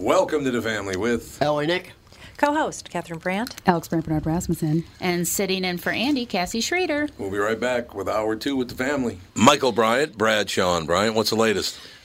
Welcome to the family with Ellie Nick. Co-host Catherine Brandt. Alex Brandt Bernard Rasmussen. And sitting in for Andy, Cassie Schrader. We'll be right back with hour two with the family. Michael Bryant, Bradshaw and Bryant. What's the latest?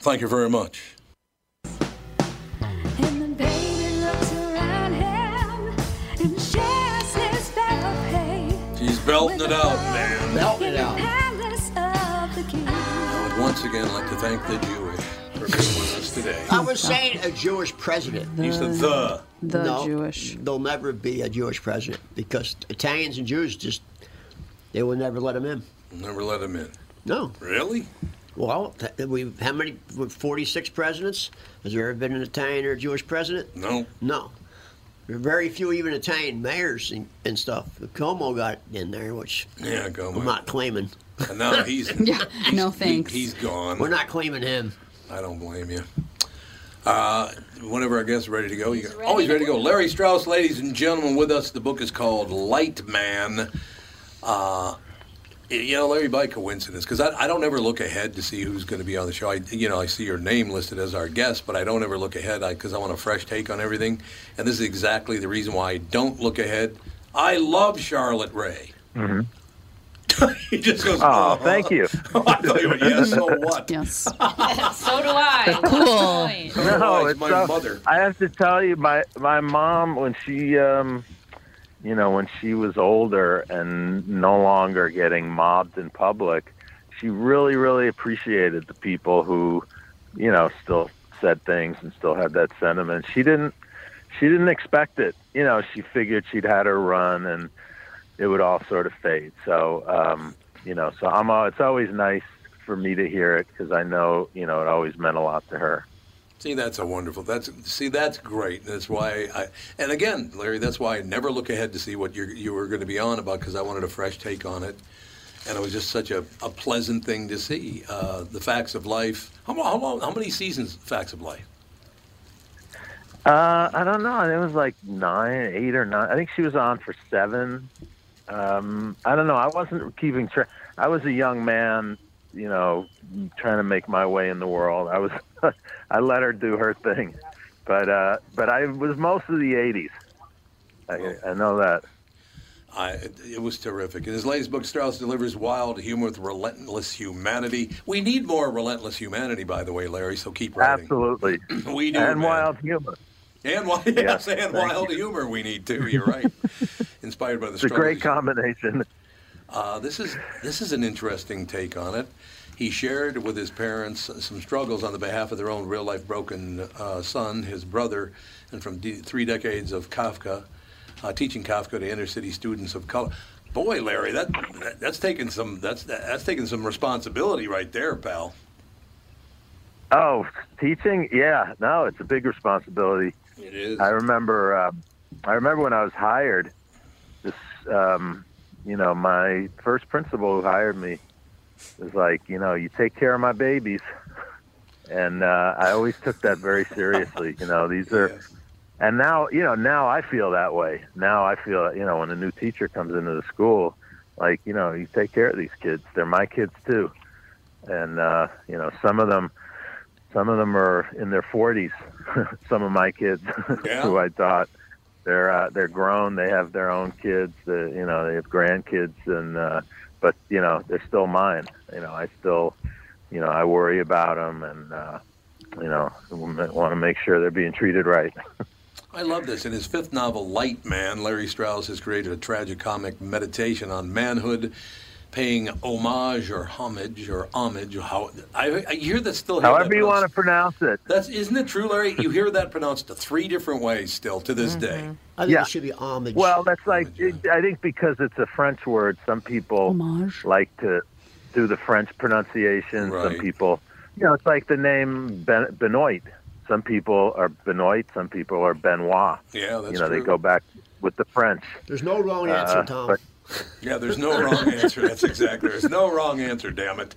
Thank you very much. And the baby looks around him and shares his fellow She's belting it out, man. Belting it out. palace of. I would once again like to thank the Jewish for being with us today. I was saying a Jewish president. He said the. The no, Jewish. There'll never be a Jewish president because Italians and Jews just, they will never let him in. Never let him in. No. Really? Well, we how many? 46 presidents? Has there ever been an Italian or a Jewish president? No. No. There are very few even Italian mayors and, and stuff. Cuomo got in there, which Yeah, go, I'm not claiming. And now he's Yeah, no he- thanks. he's gone. We're not claiming him. I don't blame you. Uh, whenever our guest's ready to go, you go. Oh, he's ready to go. Larry Strauss, ladies and gentlemen, with us. The book is called Light Man. Uh, you know, Larry, by coincidence, because I, I don't ever look ahead to see who's going to be on the show. I, you know, I see your name listed as our guest, but I don't ever look ahead because I, want a fresh take on everything. And this is exactly the reason why I don't look ahead. I love Charlotte Rae. he just goes, Oh, thank you. I thought you were, yeah, so what? Yes. so do I. Cool. No, No, it's it's my uh, mother. I have to tell you, my my mom when she, um, you know, when she was older and no longer getting mobbed in public, she really, really appreciated the people who, you know, still said things and still had that sentiment. She didn't, she didn't expect it. You know, she figured she'd had her run and it would all sort of fade. So, um, you know, so I'm. al- It's always nice for me to hear it because I know, you know, it always meant a lot to her. See, that's a wonderful. That's see, that's great. That's why I. And again, Larry, that's why I never look ahead to see what you you were going to be on about because I wanted a fresh take on it, and it was just such a, a pleasant thing to see. Uh, the facts of life. How, how long? How many seasons? Facts of life. Uh, I don't know. It was like nine, eight or nine. I think she was on for seven. Um, I don't know. I wasn't keeping track. I was a young man, you know, trying to make my way in the world. I was, I let her do her thing, but uh, but I was most of the '80s. I, I know that. I, it was terrific. In his latest book, Strauss delivers wild humor with relentless humanity. We need more relentless humanity, by the way, Larry. So keep writing. Absolutely. We do, and man. wild humor. And wild, yes, and wild humor we need too. You're right. Inspired by the It's a great combination. Uh, this is this is an interesting take on it. He shared with his parents some struggles on the behalf of their own real life broken uh, son, his brother, and from three decades of Kafka, uh, teaching Kafka to inner city students of color. Boy, Larry, that, that that's taking some that's that's taking some responsibility right there, pal. Oh, teaching? Yeah, no, it's a big responsibility. It is. I remember, uh, I remember when I was hired. This, um, you know, my first principal who hired me was like, you know, you take care of my babies, and uh, I always took that very seriously. You know, these are, Yes. and now, you know, now I feel that way. Now I feel, you know, when a new teacher comes into the school, like, you know, you take care of these kids. They're my kids too, and uh, you know, some of them. Some of them are in their 40s. Some of my kids, Yeah. who I taught, they're uh, they're grown. They have their own kids. The, you know, they have grandkids, and uh, but you know, they're still mine. You know, I still, you know, I worry about them, and uh, you know, want to make sure they're being treated right. I love this. In his fifth novel, Light Man, Larry Strauss has created a tragicomic meditation on manhood, paying homage or homage or homage. Or how I, I hear that still. Hear However that you want to pronounce it. That's isn't it true, Larry? You hear that pronounced three different ways still to this day. I think Yeah. it should be homage. Well, that's like Homage, I think because it's a French word, some people Homage. like to do the French pronunciation. Right. Some people, you know, it's like the name ben, Benoit. Some people are Benoit. Some people are Benoit. Yeah, that's you know, true. they go back with the French. There's no wrong answer, Uh, Tom. but- Yeah, there's no wrong answer. That's exactly. There's no wrong answer. Damn it.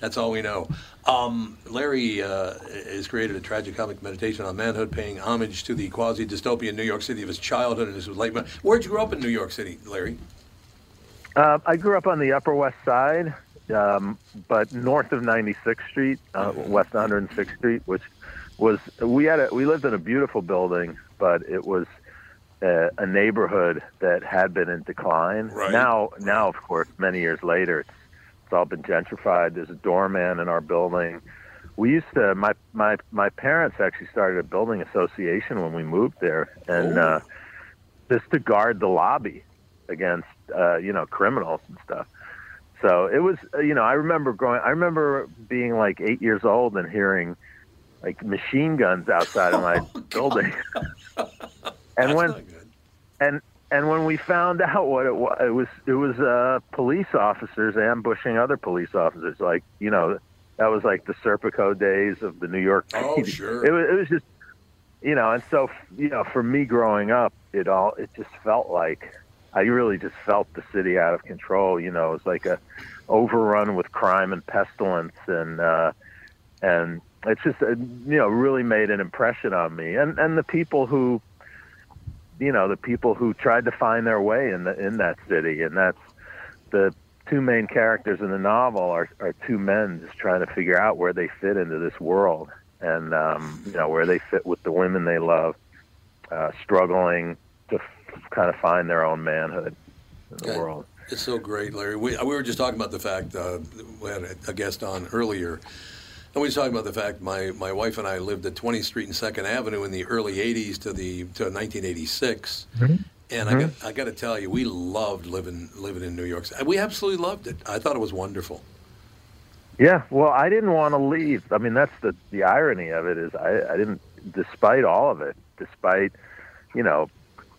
That's all we know. Um, Larry uh, has created a tragicomic meditation on manhood, paying homage to the quasi dystopian New York City of his childhood and his late. Where'd you grow up in New York City, Larry? Uh, I grew up on the Upper West Side, um, but north of 96th Street, uh, west 106th Street, which was we had a, we lived in a beautiful building, but it was a, a neighborhood that had been in decline. Right. Now, now of course, many years later, it's, it's all been gentrified. There's a doorman in our building. We used to my my my parents actually started a building association when we moved there, and Oh. uh, just to guard the lobby against uh, you know criminals and stuff. So it was uh, you know I remember growing I remember being like eight years old and hearing like machine guns outside of my building. and That's when not good. and and when we found out what it was, it was it was uh, police officers ambushing other police officers. Like you know, that was like the Serpico days of the New York. Oh, sure. It was, it was just you know, and so you know, for me growing up, it all it just felt like I really just felt the city out of control. You know, it was like a overrun with crime and pestilence, and uh, and it's just uh, you know really made an impression on me, and and the people who you know the people who tried to find their way in the in that city, and that's the two main characters in the novel are are two men just trying to figure out where they fit into this world, and um, you know where they fit with the women they love, uh, struggling to f- kind of find their own manhood in the Okay. world. It's so great, Larry. We, we were just talking about the fact uh, we had a, a guest on earlier, and we talking about the fact my, my wife and I lived at 20th Street and Second Avenue in the early 80s to the to 1986, mm-hmm. and I got mm-hmm. I got to tell you, we loved living living in New York. City. We absolutely loved it. I thought it was wonderful. Yeah, well, I didn't want to leave. I mean, that's the the irony of it is I, I didn't, despite all of it, despite you know,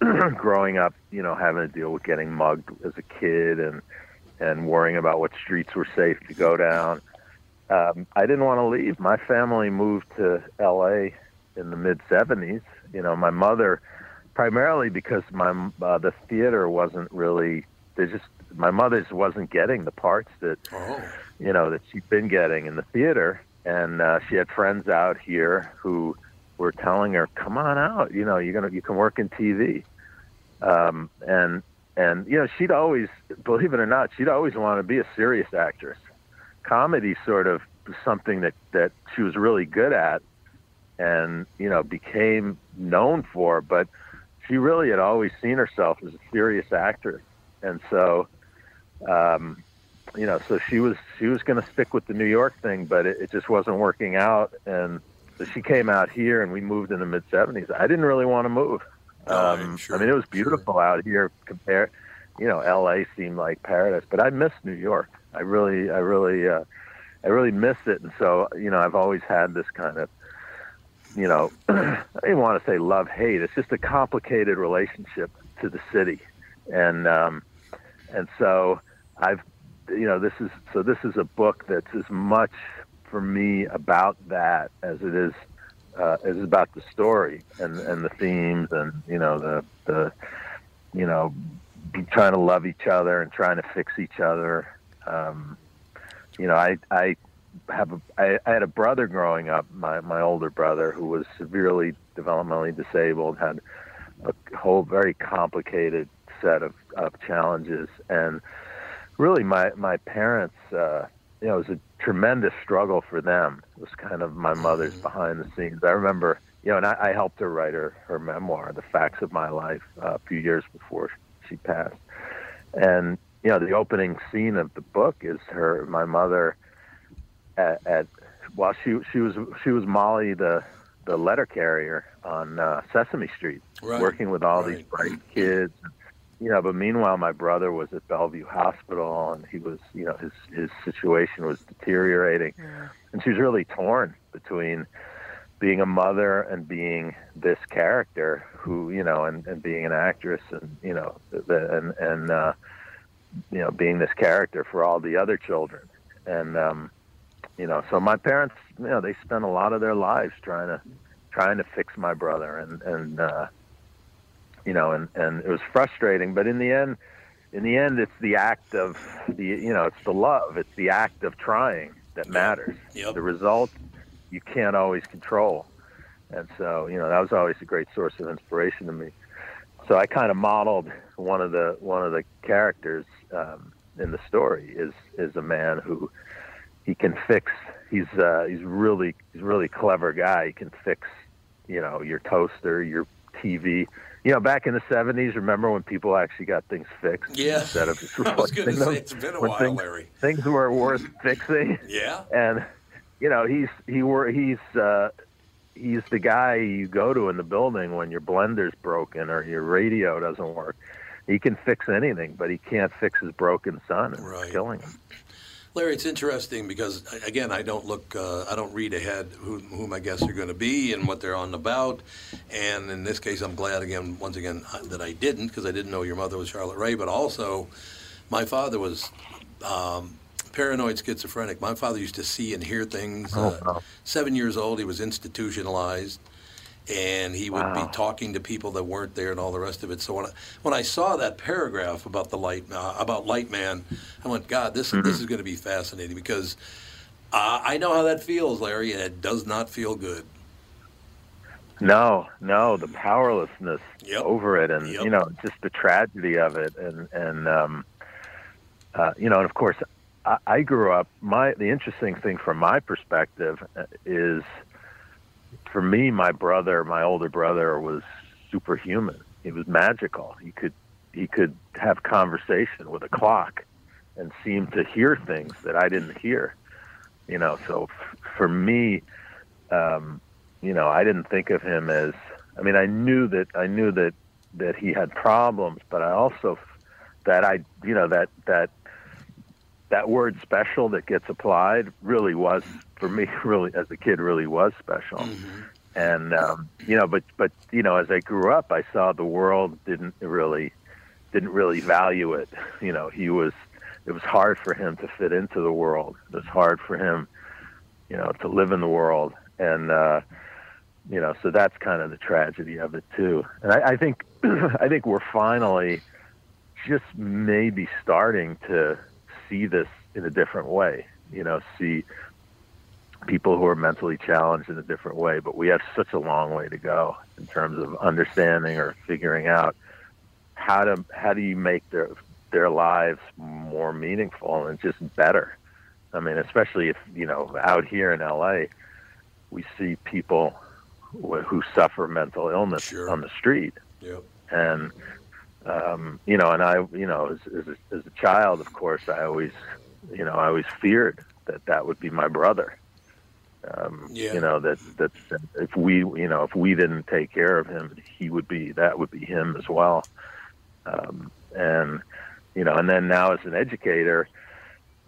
growing up, you know, having to deal with getting mugged as a kid and and worrying about what streets were safe to go down. Um, I didn't want to leave. My family moved to L.A. in the mid '70s. You know, my mother, primarily because my uh, the theater wasn't really. They just my mother just wasn't getting the parts that Oh, you know that she'd been getting in the theater and uh, she had friends out here who were telling her come on out you know you're gonna you can work in tv um, and and you know she'd always believe it or not she'd always want to be a serious actress comedy sort of something that that she was really good at and you know became known for but she really had always seen herself as a serious actress and so um, you know, so she was she was going to stick with the New York thing, but it, it just wasn't working out, and so she came out here, and we moved in the mid '70s. I didn't really want to move. Oh, Um, I'm sure, I mean, it was sure. beautiful out here. Compared, you know, L.A. seemed like paradise, but I missed New York. I really, I really, uh, I really miss it, and so you know I've always had this kind of you know I didn't want to say love hate. It's just a complicated relationship to the city, and um, and so I've you know this is so this is a book that's as much for me about that as it is uh, about the story and and the themes and you know the the you know trying to love each other and trying to fix each other. Um, you know, I I have a, I, I had a brother growing up, my my older brother who was severely developmentally disabled, had a whole very complicated set of, of challenges, and really my my parents, uh, you know, it was a tremendous struggle for them. It was kind of my mother's behind the scenes. I remember, you know, and I, I helped her write her her memoir, The Facts of My Life, uh, a few years before she passed, and you know, the opening scene of the book is her, my mother, at, at while she she was she was Molly the the letter carrier on uh, Sesame Street, Right, working with all right. these bright kids. You know, but meanwhile, my brother was at Bellevue Hospital, and he was, you know, his his situation was deteriorating, and she was really torn between being a mother and being this character who, you know, and, and being an actress, and you know, the, and and uh, you know, being this character for all the other children, and um, you know, so my parents, you know, they spent a lot of their lives trying to trying to fix my brother, and and uh, you know, and and it was frustrating, but in the end, in the end, it's the act of the, you know, it's the love, it's the act of trying that matters. Yep. The result you can't always control, and so you know that was always a great source of inspiration to me. So I kind of modeled one of the one of the characters um, in the story is is a man who he can fix. He's uh, he's really he's a really clever guy. He can fix you know your toaster, your TV. You know, back in the '70s, remember when people actually got things fixed Yeah. instead of just I was going replacing say them? it's been a while, things, Larry. things were worth fixing Yeah. and you know he's he were he's uh he's the guy you go to in the building when your blender's broken or your radio doesn't work he can fix anything but he can't fix his broken son and Right. killing him Larry, it's interesting because again, I don't look, uh, I don't read ahead who, who my guests are going to be and what they're on about. And in this case, I'm glad again, once again, uh, that I didn't because I didn't know your mother was Charlotte Rae. But also, my father was um, paranoid schizophrenic. My father used to see and hear things. Oh, uh, wow. Seven years old, he was institutionalized, and he would Wow. be talking to people that weren't there and all the rest of it. So when I, when I saw that paragraph about the light uh, about Lightman, I went, God, this Mm-hmm. this is going to be fascinating because uh, I know how that feels, Larry, and it does not feel good. no no the powerlessness Yep. over it and Yep. you know just the tragedy of it and and um uh you know and of course I, I grew up my the interesting thing from my perspective uh, is for me, my brother, my older brother, was superhuman. He was magical. He could he could have conversation with a clock, and seem to hear things that I didn't hear. You know, so f- for me, um, you know, I didn't think of him as. I mean, I knew that I knew that that he had problems, but I also that I you know that that that word special that gets applied really was for me really as a kid really was special. And um you know but but you know as i grew up i saw the world didn't really didn't really value it. You know he was it was hard for him to fit into the world. It was hard for him you know to live in the world. And uh you know so that's kind of the tragedy of it too. And i, I think i think we're finally just maybe starting to see this in a different way. You know, see people who are mentally challenged in a different way. But we have such a long way to go in terms of understanding or figuring out how to how do you make their their lives more meaningful and just better. I mean, especially if you know out here in LA, we see people who suffer mental illness Sure. on the street Yep. and um, you know, and I, you know, as, as, a, as a child, of course, I always, you know, I always feared that that would be my brother. Um, Yeah. You know that that if we, you know, if we didn't take care of him, he would be that would be him as well. Um, and you know, and then now as an educator,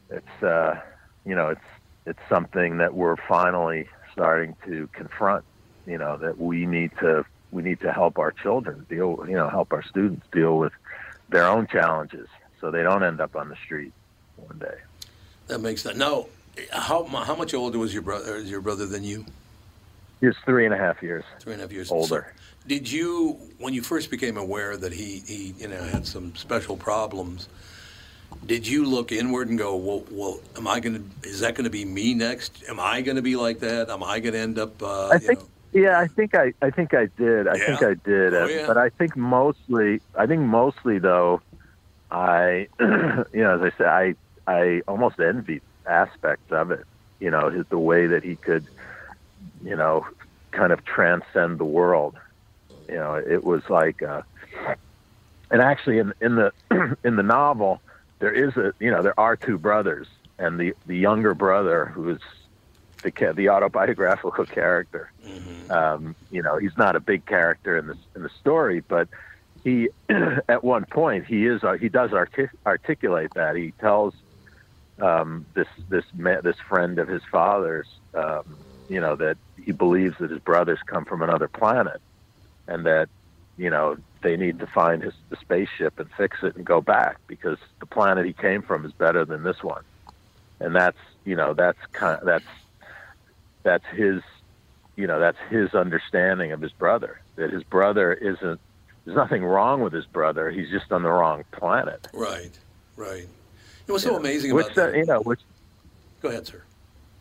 it's uh, you know, it's it's something that we're finally starting to confront. You know that we need to we need to help our children deal. You know, help our students deal with their own challenges so they don't end up on the street one day. That makes sense. Now, how how much older was your brother? Is your brother than you? He was three and a half years Three and a half years older. So did you, when you first became aware that he, he you know had some special problems? Did you look inward and go, well, well am I going to? Is that going to be me next? Am I going to be like that? Am I going to end up? Uh, I you think, know, yeah, I think I, I think I did. I think I did. Oh, Uh, yeah. But I think mostly, I think mostly though, I, you know, as I said, I, I almost envied aspects of it. You know, his, the way that he could, you know, kind of transcend the world. You know, it was like, uh, and actually in in the in the novel, there is a, you know, there are two brothers, and the the younger brother who is the the autobiographical character. Um, you know, he's not a big character in the in the story, but he at one point he is uh, he does artic- articulate that he tells um, this this this friend of his father's, um, you know, that he believes that his brothers come from another planet, and that you know they need to find his the spaceship and fix it and go back because the planet he came from is better than this one, and that's you know that's kind that's that's his you know that's his understanding of his brother that his brother isn't there's nothing wrong with his brother. He's just on the wrong planet. Right, right. It was so amazing which about uh, that. you know which Go ahead, sir.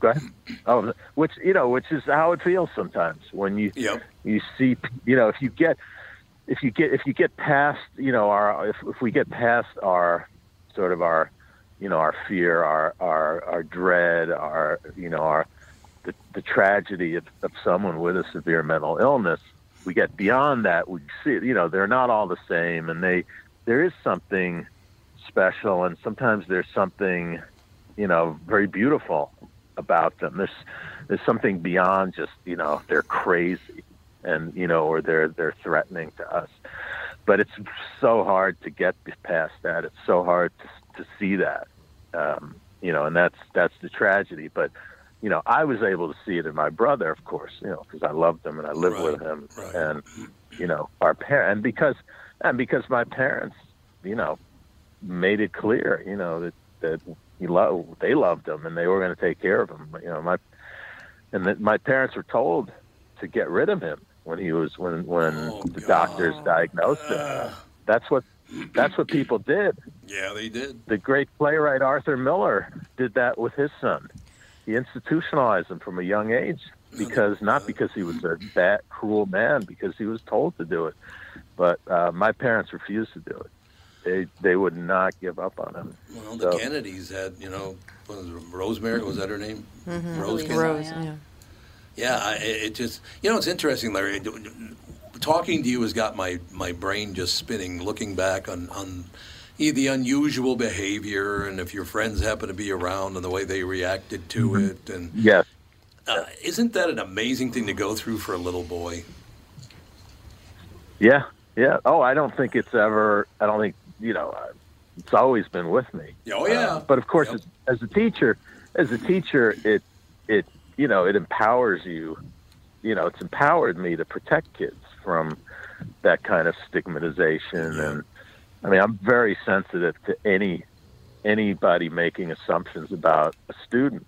go ahead oh which you know which is how it feels sometimes when you Yep. you see you know if you get if you get if you get past you know our if, if we get past our sort of our you know our fear our our our dread our you know our the, the tragedy of, of someone with a severe mental illness we get beyond that we see you know they're not all the same and they there is something special and sometimes there's something you know very beautiful about them. There's there's something beyond just you know they're crazy and you know or they're they're threatening to us. But it's so hard to get past that. It's so hard to to see that um you know and that's that's the tragedy. But you know i was able to see it in my brother of course you know because i loved him and i lived with Right, him. right. and you know our parent and because and because my parents you know made it clear you know that that he lo- they loved him and they were going to take care of him you know my and that my parents were told to get rid of him when he was when when Oh, the God. doctors diagnosed him that's what that's what people did Yeah, they did. the great playwright Arthur Miller did that with his son. He institutionalized him from a young age because not because he was a bad, cruel man, because he was told to do it. But uh, my parents refused to do it. They they would not give up on him. Well, the So- Kennedys had, you know, was Rosemary was that her name? Mm-hmm. Rose Rose. Kennedy. Rose, yeah. yeah. Yeah, I, it it just you know it's interesting, Larry. Talking to you has got my, my brain just spinning, looking back on on the unusual behavior, and if your friends happen to be around and the way they reacted to it, and Yes, uh, isn't that an amazing thing to go through for a little boy? yeah, yeah. Oh, I don't think it's ever. I don't think you know. uh, It's always been with me. Oh yeah, Uh, but of course, Yep. as, as a teacher, as a teacher, it it you know it empowers you. You know, it's empowered me to protect kids from that kind of stigmatization, Yeah. and I mean, I'm very sensitive to any anybody making assumptions about a student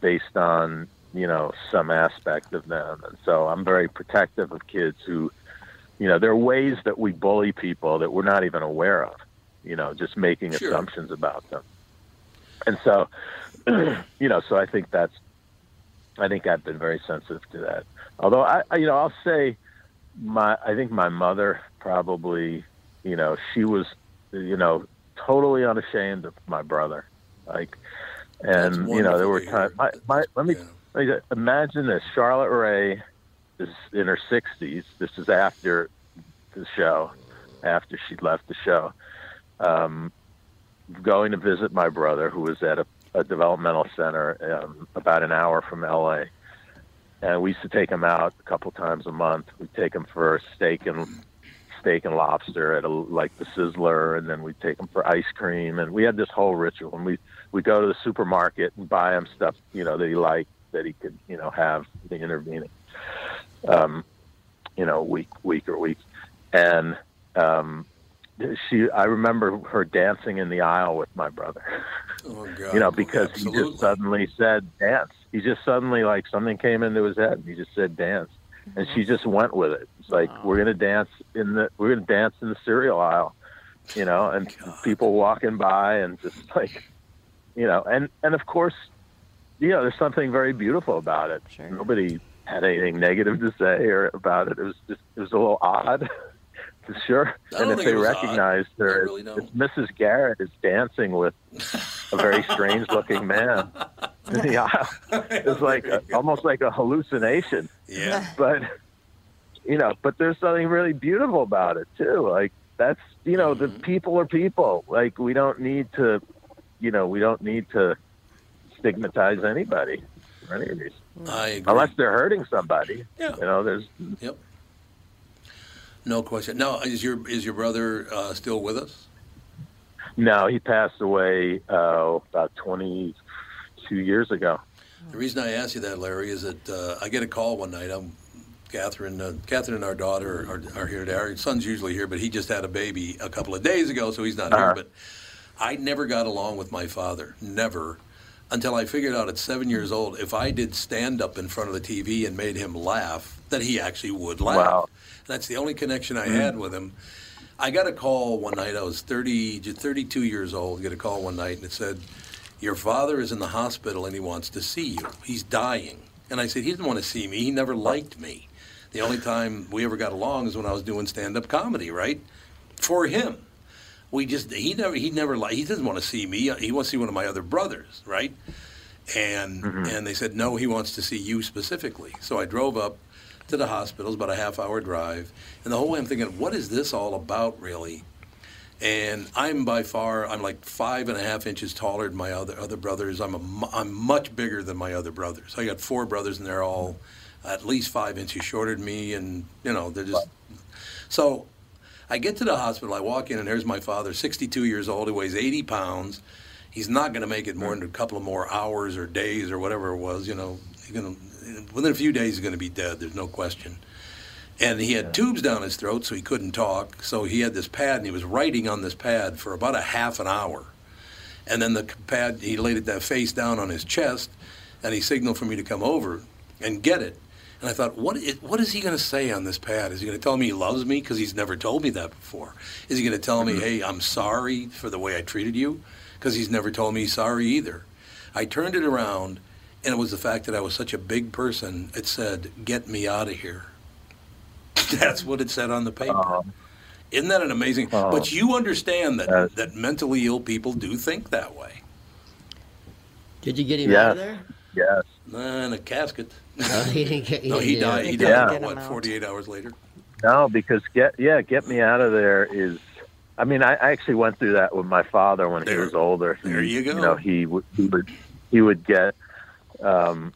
based on you know some aspect of them, and so I'm very protective of kids who, you know, there are ways that we bully people that we're not even aware of. You know, just making Sure. assumptions about them. And so, you know, so I think that's, I think I've been very sensitive to that. Although I, I you know, I'll say my, I think my mother probably, you know, she was, you know, totally unashamed of my brother. Like, and, you know, there were times, my, my, let me, Yeah. let me imagine this. Charlotte Rae is in her 60s. This is after the show, after she'd left the show. Um, going to visit my brother, who was at a, a developmental center um, about an hour from LA. And we used to take him out a couple times a month. We'd take him for steak and steak and lobster at a, like the Sizzler, and then we'd take him for ice cream, and we had this whole ritual. And we we go to the supermarket and buy him stuff, you know, that he liked that he could, you know, have the intervening, um, you know, week week or week, and um, she. I remember her dancing in the aisle with my brother. Oh God. you know, because he just suddenly said dance. He just suddenly like something came into his head and he just said dance. And she just went with it. It's like we're gonna dance in the we're gonna dance in the cereal aisle. You know, and people walking by and just like you know, and and of course, you know, there's something very beautiful about it. Sure. Nobody had anything negative to say or about it. It was just it was a little odd. For sure. And if they was odd. recognized her, really if Mrs. Garrett is dancing with a very strange looking man in the aisle. It's like a, almost like a hallucination. Yeah. But you know, but there's something really beautiful about it too. Like that's you know, the people are people. Like we don't need to you know, we don't need to stigmatize anybody for any reason. I agree. Unless they're hurting somebody. Yeah. You know, there's Yep. No question. Now, is your is your brother uh, still with us? no, he passed away uh about twenty two years ago. The reason I ask you that, Larry, is that uh, I get a call one night. I'm Catherine. Uh, Catherine and our daughter are, are here today. Our son's usually here, but he just had a baby a couple of days ago, so he's not here. Uh-huh. But I never got along with my father, never, until I figured out at seven years old if I did stand up in front of the TV and made him laugh, that he actually would laugh. Wow. That's the only connection I mm-hmm. had with him. I got a call one night. I was 30, 32 years old. Get a call one night, and it said, "Your father is in the hospital and he wants to see you. He's dying." And I said, "He didn't want to see me. He never liked me. The only time we ever got along is when I was doing stand-up comedy, right? For him, we just he never he never li- he doesn't want to see me. He wants to see one of my other brothers, right?" And mm-hmm. and they said, "No, he wants to see you specifically." So I drove up to the hospital. It's about a half hour drive. And the whole way I'm thinking, what is this all about, really? And I'm by far, I'm like five and a half inches taller than my other other brothers. I'm a, I'm much bigger than my other brothers. I got four brothers, and they're all at least five inches shorter than me, and you know they're just. So, I get to the hospital. I walk in, and there's my father, 62 years old. He weighs 80 pounds. He's not going to make it more than a couple of more hours or days or whatever it was. You know, to within a few days he's going to be dead. There's no question. And he had tubes down his throat, so he couldn't talk. So he had this pad, and he was writing on this pad for about a half an hour. And then the pad, he laid it that face down on his chest, and he signaled for me to come over and get it. And I thought, what is, what is he going to say on this pad? Is he going to tell me he loves me because he's never told me that before? Is he going to tell me, mm-hmm. hey, I'm sorry for the way I treated you? Because he's never told me he's sorry either. I turned it around, and it was the fact that I was such a big person. It said, "Get me out of here." That's what it said on the paper. Oh. Isn't that an amazing? Oh. But you understand that Yes. that mentally ill people do think that way. Did you get him Yes. out of there? Yes. Nah, in a casket. He didn't get, No, he died. He died. couldn't about, What? Forty-eight hours later. No, because get yeah, get me out of there is. I mean, I, I actually went through that with my father when There- he was older. there you go. You know, he would he would he would get, um,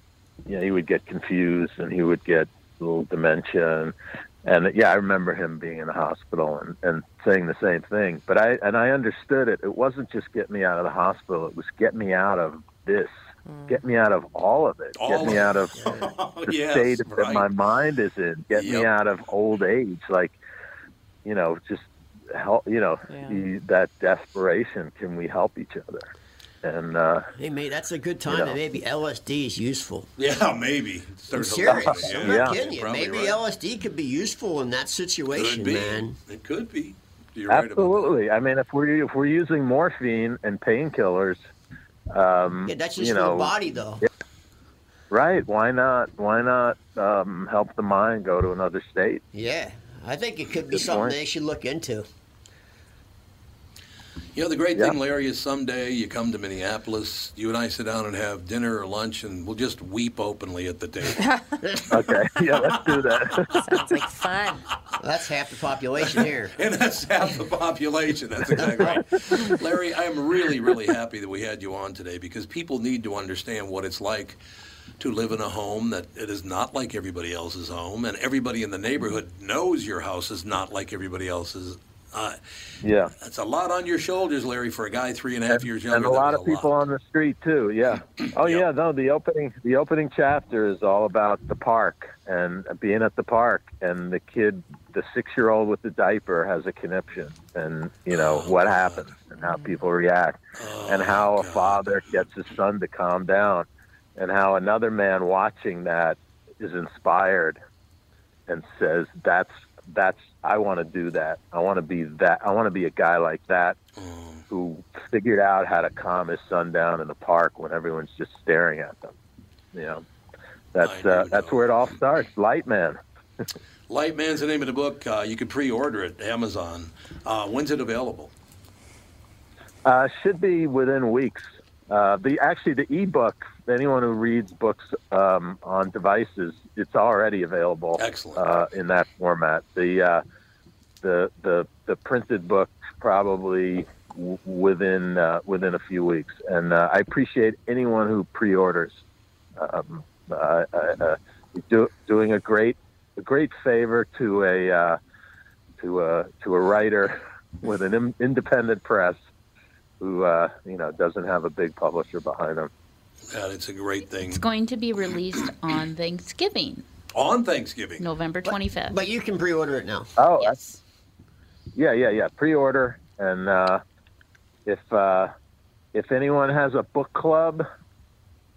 you know, he would get confused and he would get a little dementia and, and yeah, I remember him being in the hospital and, and saying the same thing. But I and I understood it. It wasn't just get me out of the hospital. It was get me out of this. Get me out of all of it. All get me out of Oh, the yes, state that right. my mind is in. Get me out of old age. Like, you know, just help. You know, Yeah. the, that desperation. Can we help each other? And uh, Hey, mate, that's a good time. You know. Maybe LSD is useful. Yeah, maybe. I'm serious. hallucinating. I'm Yeah. not kidding you. Maybe right. LSD could be useful in that situation, Could be. man. It could be. You're right about absolutely. I mean, if we're if we're using morphine and painkillers, um, Yeah, that's just you for know, the body, though. right? Why not? Why not um, help the mind go to another state? Yeah, I think it could be Good something point. they should look into. You know, the great Yeah. thing, Larry, is someday you come to Minneapolis, you and I sit down and have dinner or lunch, and we'll just weep openly at the table. Okay, yeah, let's do that. Sounds like fun. That's half the population here. and that's half the population. That's exactly right. Larry, I'm really, really happy that we had you on today because people need to understand what it's like to live in a home that it is not like everybody else's home, and everybody in the neighborhood knows your house is not like everybody else's. Uh, Yeah. that's a lot on your shoulders, Larry, for a guy three and a half years younger. and a lot of people on the street too. Yeah. Oh yeah. No, the opening the opening chapter is all about the park and being at the park, and the kid, the six year old with the diaper, has a conniption, and you know Oh, what happens and how people react, and how a father gets his son to calm down, and how another man watching that is inspired and says, "That's that's I want to do that. I want to be that. I want to be a guy like that." who figured out how to calm his son down in the park when everyone's just staring at them. You know, that's uh, that's know. where it all starts. Lightman. Lightman's the name of the book. Uh, you can pre-order it Amazon. Uh, when's it available? Uh, should be within weeks. Uh, the actually the ebook. Anyone who reads books um, on devices, it's already available. Excellent. Uh, in that format. The uh, the the the printed book probably w- within uh, within a few weeks. And uh, I appreciate anyone who pre-orders. Um, uh, uh, uh, do, doing a great a great favor to a uh, to a to a writer with an im- independent press who uh, you know doesn't have a big publisher behind them. God, it's a great thing. It's going to be released on Thanksgiving, On Thanksgiving. November 25th. But you can pre-order it now. Oh, yes. Yeah, yeah, yeah. Pre-order, and uh, if uh, if anyone has a book club,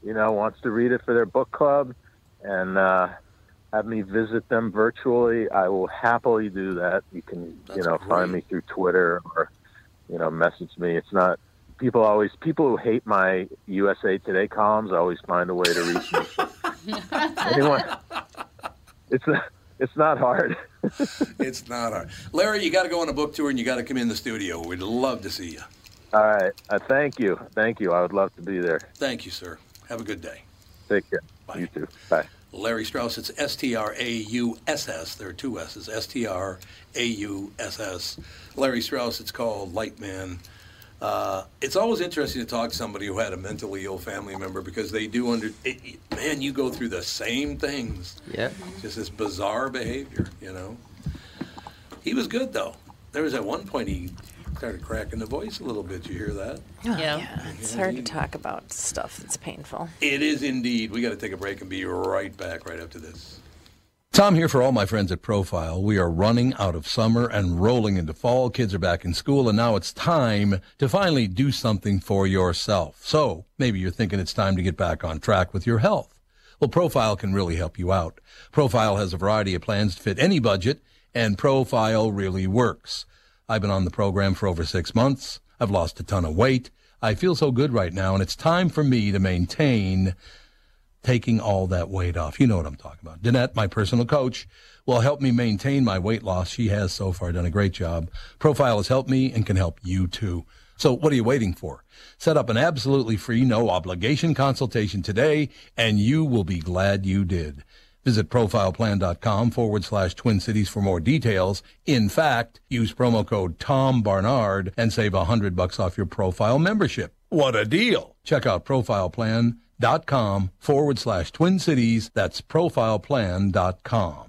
you know, wants to read it for their book club, and uh, have me visit them virtually, I will happily do that. You can, you That's know, find me through Twitter or, you know, message me. It's not people always people who hate my USA Today columns always find a way to reach me. anyone, it's not, it's not hard. It's not hard. Larry, you got to go on a book tour and you got to come in the studio. We'd love to see you. All right. Uh, thank you. Thank you. I would love to be there. Thank you, sir. Have a good day. Take care. Bye. You too. Bye. Larry Strauss, it's S T R A U S S. There are two S's. S T R A U S S. Larry Strauss, it's called Lightman. Uh, it's always interesting to talk to somebody who had a mentally ill family member because they do under. It, man, you go through the same things. Yeah. Just this bizarre behavior, you know. He was good though. There was at one point he started cracking the voice a little bit. You hear that? Oh, Yeah. yeah. It's hard to talk about stuff that's painful. It is indeed. We got to take a break and be right back right after this. Tom here for all my friends at Profile. We are running out of summer and rolling into fall. Kids are back in school, and now it's time to finally do something for yourself. So maybe you're thinking it's time to get back on track with your health. Well, Profile can really help you out. Profile has a variety of plans to fit any budget, and Profile really works. I've been on the program for over six months. I've lost a ton of weight. I feel so good right now, and it's time for me to maintain taking all that weight off. You know what I'm talking about. Danette, my personal coach, will help me maintain my weight loss. She has so far done a great job. Profile has helped me and can help you too. So what are you waiting for? Set up an absolutely free, no obligation consultation today, and you will be glad you did. Visit profileplan.com forward slash Twin Cities for more details. In fact, use promo code Tom Barnard and save a hundred bucks off your profile membership. What a deal! Check out profileplan.com forward slash Twin Cities. That's profileplan.com.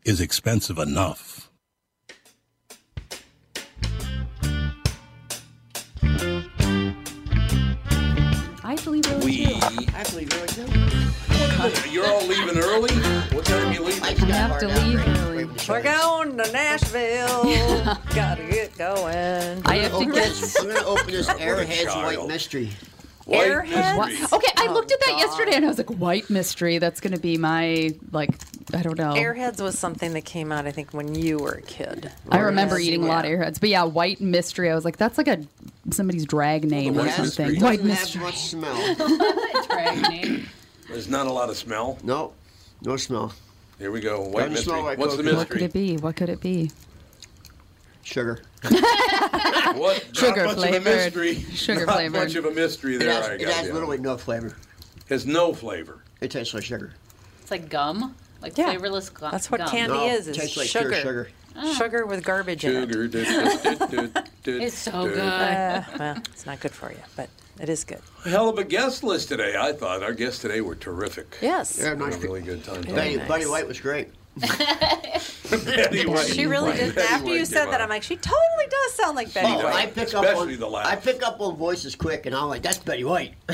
is expensive enough. I believe really We. do. I believe really too. You're all leaving early. What time you leaving? I have to leave right now. early. Wait the We're going to Nashville. Gotta get going. I have to get. this- I'm gonna open this Airheads. White Mystery. White Airhead? mystery. Okay, I Oh, looked at that God. yesterday and I was like, white mystery. That's going to be my like. I don't know. Airheads was something that came out, I think, when you were a kid. I remember Yes, eating a lot of yeah. airheads, but yeah, white mystery. I was like, that's like a somebody's drag name the or white something. mystery. White mystery. have much smell. drag name. There's not a lot of smell. No, no smell. Here we go. White smell mystery. like What's the mystery? What could it be? What could it be? Sugar. What? Sugar not much flavored. Of a mystery. Sugar not flavored. much of a mystery It there. has, I it has literally no flavor. Has no flavor. It tastes like sugar. It's like gum, like Yeah. flavorless gum. That's what gum. candy No, is. it Is tastes like sugar. pure sugar. Sugar with garbage in it. Sugar. du- du- It's so good. Uh, well, it's not good for you, but it is good. Hell of a guest list today. I thought our guests today were terrific. Yes. Yeah, Had nice. a really good time. Betty, nice. Buddy White was great. Betty White. She really did. Betty After you said came that, on. I'm like, she totally does sound like Betty Oh, White. I pick up Especially on the laugh. I pick up on voices quick, and I'm like, that's Betty White.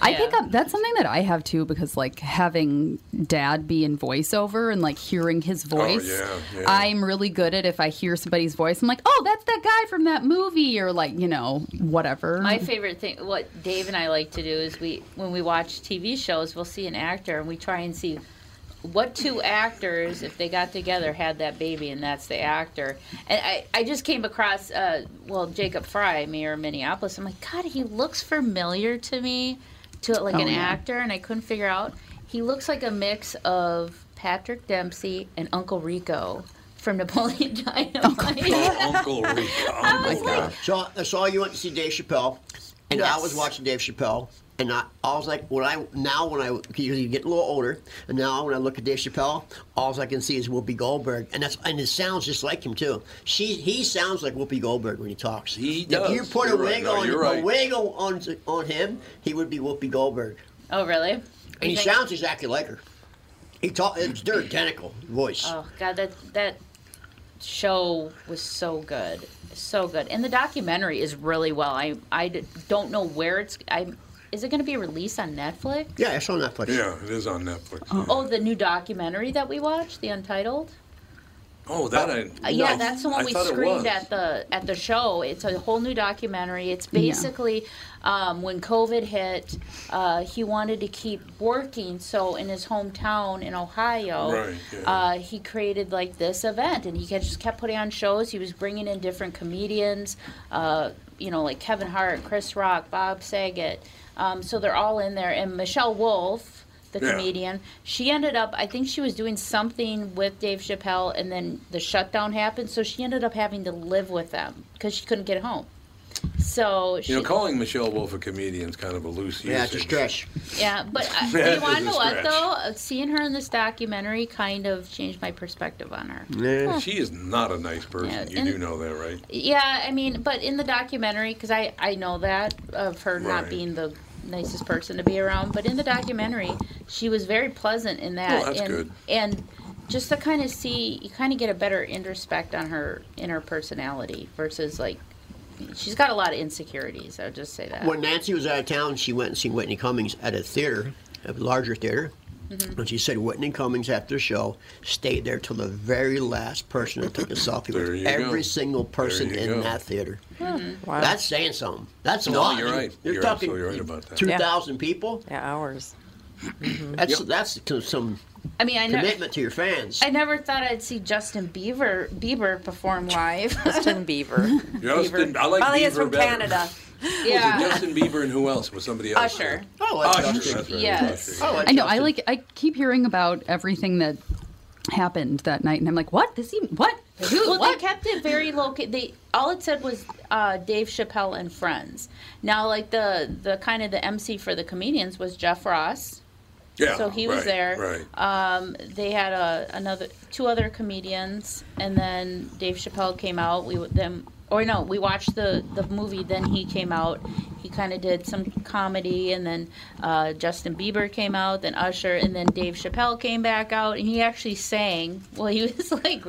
I Yeah. pick up that's something that I have too because like having dad be in voiceover and like hearing his oh, voice. yeah, yeah. I'm really good at if I hear somebody's voice, I'm like, oh, that's that guy from that movie or like you know whatever. My favorite thing, what Dave and I like to do is we, when we watch TV shows, we'll see an actor and we try and see what two actors, if they got together, had that baby, and that's the actor. And I, I just came across, uh, well, Jacob Frey, mayor of Minneapolis. I'm like, God, he looks familiar to me, to like Oh, an yeah. actor, and I couldn't figure out. He looks like a mix of Patrick Dempsey and Uncle Rico from Napoleon Dynamite. Oh, Uncle Rico. Uncle Rico. So I saw you went to see Dave Chappelle, and I was watching Dave Chappelle, and I, I was like, when I now when I because you get a little older, and now when I look at Dave Chappelle, all I can see is Whoopi Goldberg, and that's and it sounds just like him too. She he sounds like Whoopi Goldberg when he talks. He If does. you put You're a right. wig No, on you're a right. wig on on him, he would be Whoopi Goldberg, oh, really? and he sounds exactly like her. He talk it's their identical voice. Oh God, that that show was so good, so good, and the documentary is really well. I I don't know where it's. I is it going to be released on Netflix? yeah, it's on Netflix. Yeah, it is on Netflix. Oh, the new documentary that we watched, the Untitled. Oh, that I. Uh, yeah, no, that's the one I we screened at the at the show. It's a whole new documentary. It's basically um, when COVID hit, uh, he wanted to keep working. So in his hometown in Ohio, Right, yeah. uh, he created like this event, and he just kept putting on shows. He was bringing in different comedians, uh, you know, like Kevin Hart, Chris Rock, Bob Saget. Um, so they're all in there, and Michelle Wolf. The Yeah. comedian. She ended up, I think she was doing something with Dave Chappelle, and then the shutdown happened, so she ended up having to live with them because she couldn't get home. So she, You know, calling Michelle Wolf a comedian is kind of a loose Yeah, it's a stretch. yeah, but uh, you want to know what though? Uh, Seeing her in this documentary kind of changed my perspective on her. Yeah. She is not a nice person. Yeah, you and- do know that, right? Yeah, I mean, but in the documentary, because I I know that of her not being the nicest person to be around, but in the documentary, she was very pleasant in that. Oh, that's and, good. And just to kind of see, you kind of get a better introspect on her in her personality versus like, she's got a lot of insecurities. I would just say that. When Nancy was out of town, she went and seen Whitney Cummings at a theater, a larger theater. Mhm. And she said Whitney Cummings, after the show, stayed there till the very last person that took a selfie with you every go. single person in go. that theater. Wow. That's saying something. That's a No, lot. you're right. You're, You're talking absolutely right about that. two Yeah. people. yeah, hours. That's that's to- some I mean, I know. commitment to your fans. I never thought I'd see Justin Bieber Bieber perform live. Justin Bieber. Justin, I like Well, he Bieber is from better. Canada. yeah, Justin Bieber and who else? Was somebody else? Usher. oh, like Usher. Justin. Right. Yes. Usher. Oh, I know. I like. I keep hearing about everything that happened that night, and I'm like, what? This he? What? Who? Well, what? they kept it very low. key. They all it said was uh, Dave Chappelle and friends. Now, like the the kind of the MC for the comedians was Jeff Ross. Yeah. so he was right, there. Right. Um, they had a, another two other comedians, and then Dave Chappelle came out. We w- them or no, we watched the the movie. Then he came out. He kind of did some comedy, and then uh, Justin Bieber came out. Then Usher, and then Dave Chappelle came back out, and he actually sang. Well, he was like.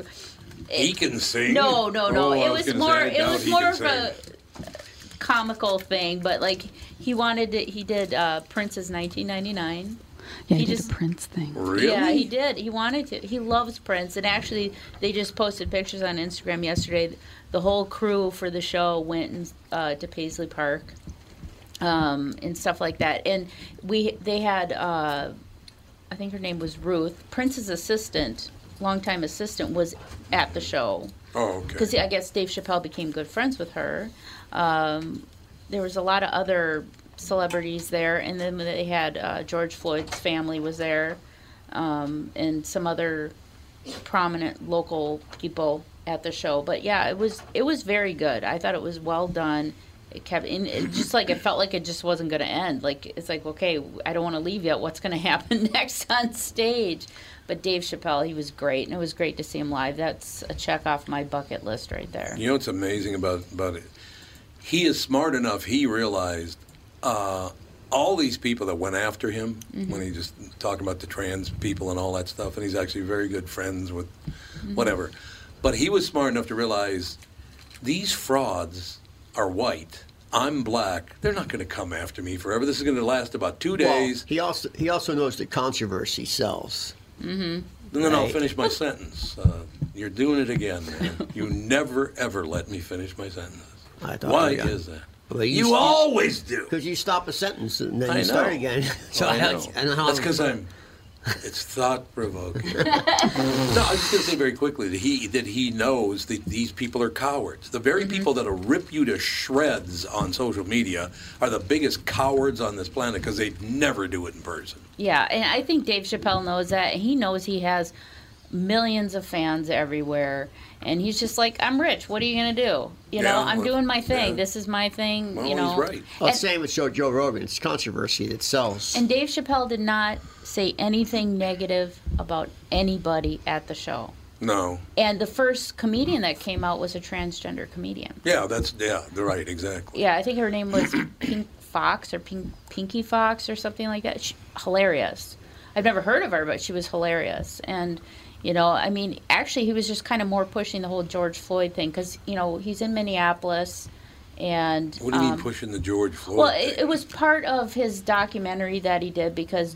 He can sing. No, no, no. Oh, it was, more. say, I it was more of a comical thing, but like he wanted to. He did uh, Prince's 1999. Yeah, he, he did just- a Prince thing. Really? Yeah, he did. He wanted to. He loves Prince, and actually, they just posted pictures on Instagram yesterday. The whole crew for the show went and, uh, to Paisley Park, um, and stuff like that. And we they had, uh, I think her name was Ruth, Prince's assistant, longtime assistant, was at the show Oh, okay. because I guess Dave Chappelle became good friends with her. Um, there was a lot of other celebrities there, and then they had uh, George Floyd's family was there, um, and some other prominent local people at the show. But yeah, it was it was very good. I thought it was well done. It kept in it just like it felt like it just wasn't going to end. Like it's like okay, I don't want to leave yet. What's going to happen next on stage? But Dave Chappelle, he was great, and it was great to see him live. That's a check off my bucket list right there. You know what's amazing about about it? He is smart enough. He realized uh, all these people that went after him Mm-hmm. when he just talking about the trans people and all that stuff, and he's actually very good friends with Mm-hmm. whatever. But he was smart enough to realize these frauds are white. I'm black. They're not going to come after me forever. This is going to last about two Well, days, he also he also knows that controversy sells. and then I'll finish my sentence. Uh, you're doing it again, man. You never ever let me finish my sentence. I thought, Why is that? Well, You stop- always do. Because you stop a sentence and then I you start again. so I know. I don't know how That's because I'm. It's thought provoking. no, I was just going to say very quickly that he that he knows that these people are cowards. The very mm-hmm. people that'll rip you to shreds on social media are the biggest cowards on this planet because they never do it in person. Yeah, and I think Dave Chappelle knows that. He knows he has millions of fans everywhere, and he's just like, "I'm rich. What are you gonna do? You know, Yeah, I'm well, doing my thing. yeah. This is my thing. Well, you know." he's right. Well, And, same with Joe, Joe Rogan. It's controversy that sells. and Dave Chappelle did not say anything negative about anybody at the show. No. And the first comedian that came out was a transgender comedian. Yeah, that's yeah. They're right. Exactly. Yeah, I think her name was Pink Fox or Pink Pinky Fox or something like that. She, hilarious. I've never heard of her, but she was hilarious. And you know, I mean, actually, he was just kind of more pushing the whole George Floyd thing because you know he's in Minneapolis, and What do you um, mean pushing the George Floyd? well, thing? it, it was part of his documentary that he did because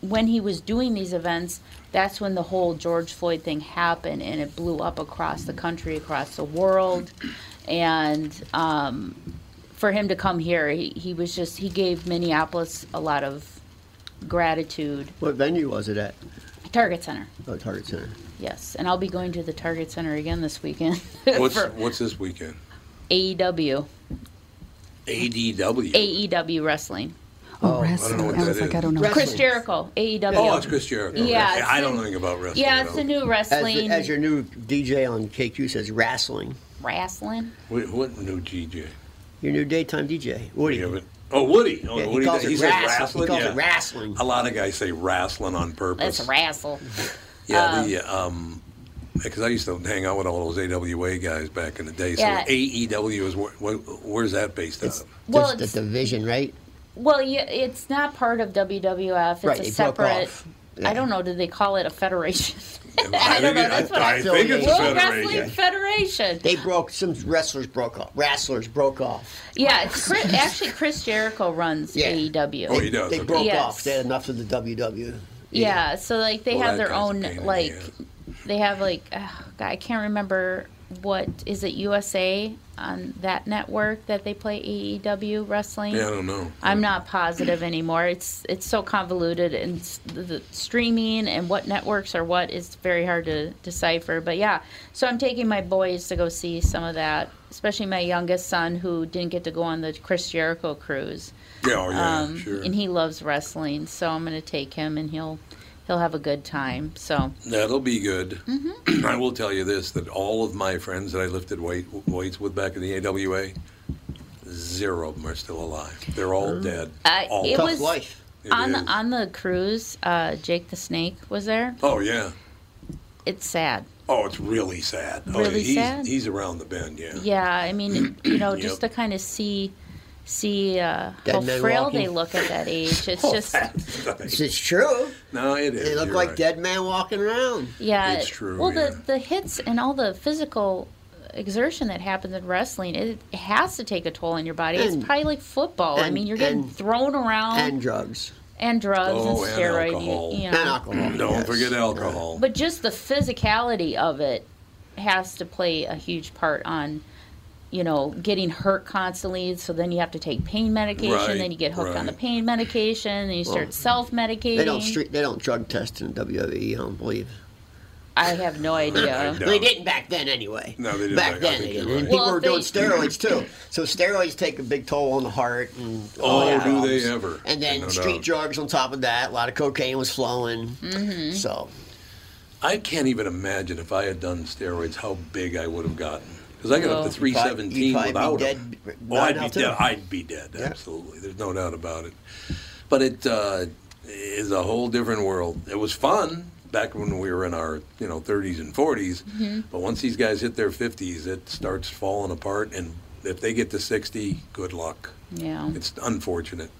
when he was doing these events, that's when the whole George Floyd thing happened and it blew up across the country, across the world. And um, for him to come here, he, he was just, he gave Minneapolis a lot of gratitude. what venue was it at? Target Center, Oh, Target Center. yes. And I'll be going to the Target Center again this weekend what's for what's this weekend? AEW, ADW. AEW E Wrestling. Oh, oh I wrestling. don't know what I was that like, I don't know. Wrestling. Chris Jericho, AEW. Oh, it's Chris Jericho. Yeah, I I don't know anything about wrestling. Yeah, it's all. the new wrestling. the, as your new DJ on KQ says, wrestling. wrestling. What, what new GJ? Your new daytime DJ, Woody. Yeah, but- oh, Woody. Oh, Yeah, he Woody calls he it says wrestling. He calls yeah. it wrestling. A lot of guys say wrestling on purpose. Let's wrestle. Yeah, the um, because I used to hang out with all those AWA guys back in the day. So Yeah. AEW is where, where, where's that based out of? Well, just the division, right? Well, yeah, it's not part of WWF. It's Right, a it broke separate. off. Yeah. I don't know. Do they call it a federation? I, don't think know, that's I, what I I think it's a World Wrestling federation. Federation. They broke. Some wrestlers broke off. Wrestlers broke off. Yeah, it's Chris, actually Chris Jericho runs Yeah. AEW. Oh, he does. They okay. broke Yes. off. They had enough of the WW. Yeah, so like they Well, have their own pain the like they have like uh, God, I can't remember what is it USA on that network that they play AEW wrestling. Yeah, I don't know. I'm not positive anymore. It's it's so convoluted and the, the streaming and what networks are what is very hard to decipher. But yeah, so I'm taking my boys to go see some of that, especially my youngest son who didn't get to go on the Chris Jericho cruise. Yeah, oh, yeah, Um, sure. And he loves wrestling, so I'm going to take him and he'll he'll have a good time. So That'll be good. Mm-hmm. I will tell you this: that all of my friends that I lifted weight, weights with back in the AWA, zero of them are still alive. They're all dead. I- all it Tough was- life. It on is. the on the cruise, uh, Jake the Snake was there. Oh yeah. It's sad. Oh, it's really sad. oh, Really he's, sad? He's around the bend. Yeah. Yeah, I mean, you know, Yep. just to kind of see see uh, how men frail walking. they look at that age. It's Oh, just. It's, it's true. No, it is. They look You're like right. dead man walking around. yeah. It's true, Well, yeah. the the hits and all the physical exertion that happens in wrestling, it, it has to take a toll on your body. it's probably like football. I mean, you're getting and- thrown around And drugs. and, drugs. drugs Oh, and and steroid. alcohol. You, you And alcohol. Don't yes. forget alcohol. But just the physicality of it has to play a huge part on, you know, getting hurt constantly. So then you have to take pain medication. Right, then you get hooked on the pain medication. Then you start self medicating. They don't street, they don't drug test in WWE. I don't believe. I have no idea. They didn't back then, anyway. No, they didn't Back back- then, think they didn't. Right. people Well, were if doing steroids too. So steroids take a big toll on the heart and Oh, all that do they ever. And then No street doubt. drugs on top of that. A lot of cocaine was flowing. Mm-hmm. So I can't even imagine if I had done steroids how big I would have gotten. Because I got up to 317 you'd probably be without dead them. Oh, I'd be too. dead. I'd be dead. Absolutely. There's no doubt about it. But it uh, is a whole different world. It was fun back when we were in our you know 30s and 40s. Mm-hmm. But once these guys hit their 50s, it starts falling apart. And if they get to 60, good luck. Yeah. It's unfortunate.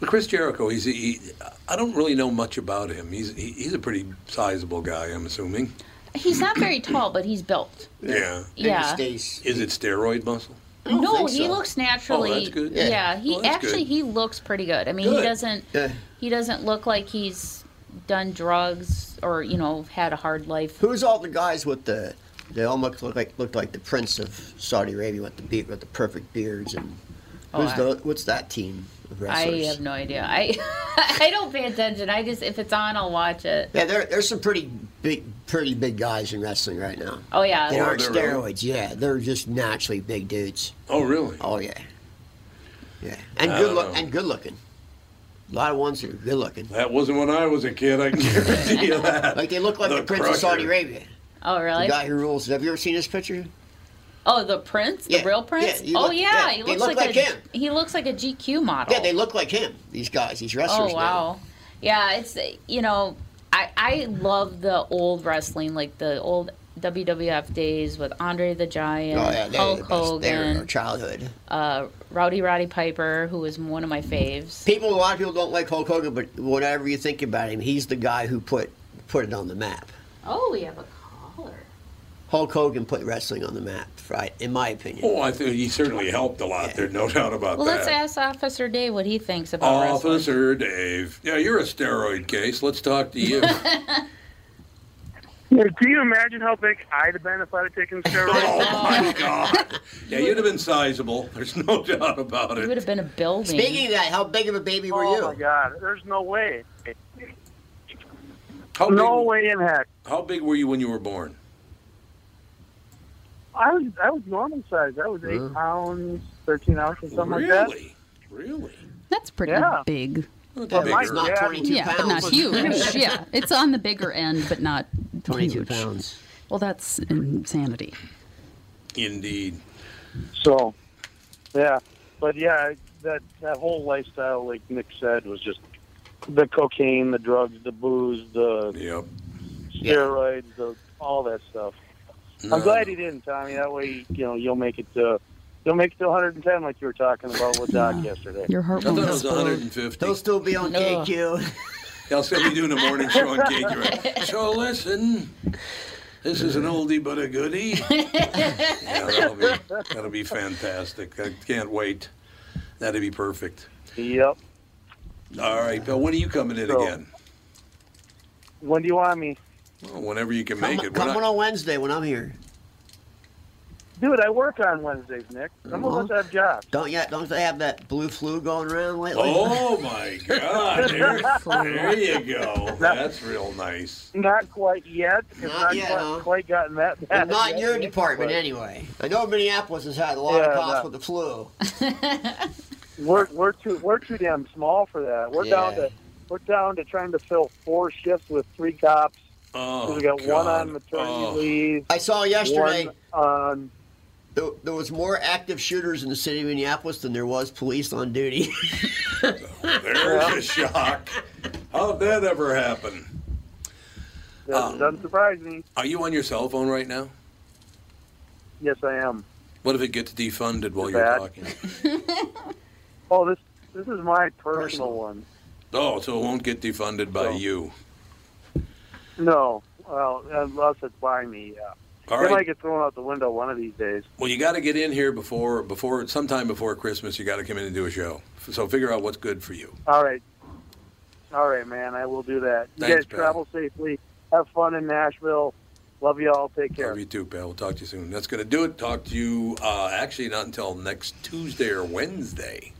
But Chris Jericho, he's he, I don't really know much about him. He's he, he's a pretty sizable guy, I'm assuming. He's not very tall, but he's built. Yeah. and he Yeah. stays. Is it steroid muscle? No, think he so. looks naturally. Oh, that's good. Yeah, Yeah. he Oh, that's actually good. he looks pretty good. I mean, Good. he doesn't Yeah. he doesn't look like he's done drugs or you know had a hard life. Who's all the guys with the? They almost look like looked like the prince of Saudi Arabia with the be- with the perfect beards and. Oh, Who's I- the? What's that team of I have no idea. I I don't pay attention. I just if it's on, I'll watch it. Yeah, there, there's some pretty big, pretty big guys in wrestling right now. Oh yeah, They Oh, aren't they're really? steroids. Yeah, they're just naturally big dudes. Oh, really? Oh yeah, yeah, and I good don't look know. and good looking. A lot of ones that are good looking. That wasn't when I was a kid. I can guarantee you that. Like they look like the, The Prince of Saudi Arabia. Oh really? The guy who rules. Have you ever seen this picture? Oh, the prince, Yeah, the real prince. yeah, you oh look- yeah, yeah, he looks look like, like a him. he looks like a GQ model. Yeah, they look like him. These guys, these wrestlers. Oh now. wow, yeah. It's you know I I love the old wrestling like the old WWF days with Andre the Giant, Oh yeah, Hulk the best. They're our childhood. uh, Rowdy Roddy Piper, who was one of my faves. People, a lot of people don't like Hulk Hogan, but whatever you think about him, he's the guy who put put it on the map. Oh, we have a caller. Hulk Hogan put wrestling on the map, right? In my opinion. Oh, I think he certainly helped a lot. There's no doubt about that. Well, let's ask Officer Dave what he thinks about wrestling. Officer Dave. Yeah, you're a steroid case. Let's talk to you. Yeah, do you imagine how big I'd have been if I'd have taken steroids? oh my God. Yeah, you'd have been sizable. There's no doubt about It it. would have been a building. Speaking of that, how big of a baby were oh, you? oh my God, there's no way. How big, No way in heck. How big were you when you were born? I was I was normal size. I was eight pounds, thirteen ounces, something like that. really? Really? That's pretty Yeah. big. Not That my was not dad 22 Yeah, pounds. but not huge. yeah, it's on the bigger end, but not 22 huge. pounds. Well, that's insanity. Indeed. So, yeah, but yeah, that that whole lifestyle, like Nick said, was just the cocaine, the drugs, the booze, the Yep. steroids, the, all that stuff. No. I'm glad he didn't, Tommy. That way, you know, you'll make it to you'll make it to 110, like you were talking about with Doc yesterday. Your heart I thought won't it was 150. He'll still be on KQ. I'll still be doing a morning show on KQ. So listen, this is an oldie but a goodie. yeah, that'll be, that'll be fantastic. I can't wait. That'd be perfect. Yep. All right, Bill, when are you coming in So- again? When do you want me? Well, whenever you can Come, make it. Come not- on on Wednesday when I'm here. Dude, I work on Wednesdays, Nick. Some of us uh-huh. have jobs. Don't yet? Don't they have that blue flu going around lately? Oh my God! There, there you go. That's real nice. Not quite yet. Not not, yet, quite, huh? quite gotten that Well, not in yet, your department but anyway. I know Minneapolis has had a lot Yeah, of costs no. with the flu. We're we're too we're too damn small for that. We're down to we're down to trying to fill four shifts with three cops. Oh, we got one on maternity Oh. leave. I saw yesterday on there, there was more active shooters in the city of Minneapolis than there was police on duty. There's a shock. How'd that ever happen? doesn't, um, doesn't surprise me. Are you on your cell phone right now? Yes, I am. What if it gets defunded while You're you're bad. talking? Oh, this this is my personal, Personal. one. Oh, so it won't get defunded by No. you. No, well, unless it's by me. Yeah, All it might right. get thrown out the window one of these days. Well, you got to get in here before before sometime before Christmas. You got to come in and do a show. So figure out what's good for you. All right, all right, man. I will do that. You Thanks, guys pal. travel safely. Have fun in Nashville. Love you all. Take care. Love you too, pal. We'll talk to you soon. That's going to do it. Talk to you uh, actually not until next Tuesday or Wednesday.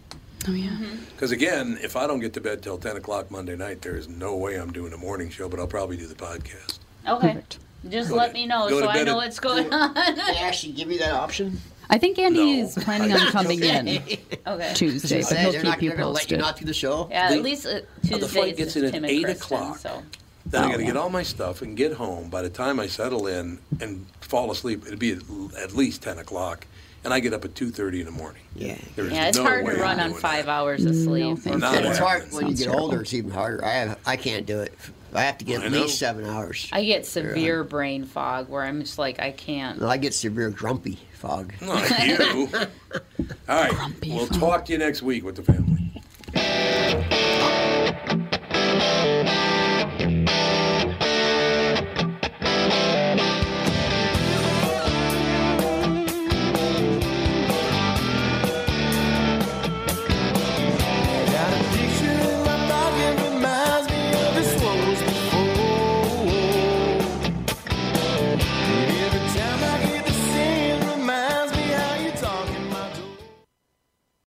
Oh yeah. Because again, if I don't get to bed till ten o'clock Monday night, there is no way I'm doing a morning show. But I'll probably do the podcast. Okay. Perfect. Just Go let to- me know so I know at- what's going on. They actually give you that option. I think Andy is planning on coming in Okay. Tuesday, but he'll they're keep not, you they're let you posted. not do the show. Yeah, The- at least uh, Uh, Tuesdays the flight gets in at Tim eight Kristen, o'clock. So Then I Oh, got to yeah. get all my stuff and get home. By the time I settle in and fall asleep, it'd be at, at least ten o'clock, and I get up at two thirty in the morning. Yeah. There's yeah, it's no hard way to I'm run on doing five that. hours of sleep. thank Not it's hard happening. when you Sounds get terrible. older. It's even harder. I have, I can't do it. I have to get I at know. least seven hours. I get severe brain fog where I'm just like I can't. No, I get severe grumpy fog. Not you. All right. Grumpy we'll fog. talk to you next week with the family.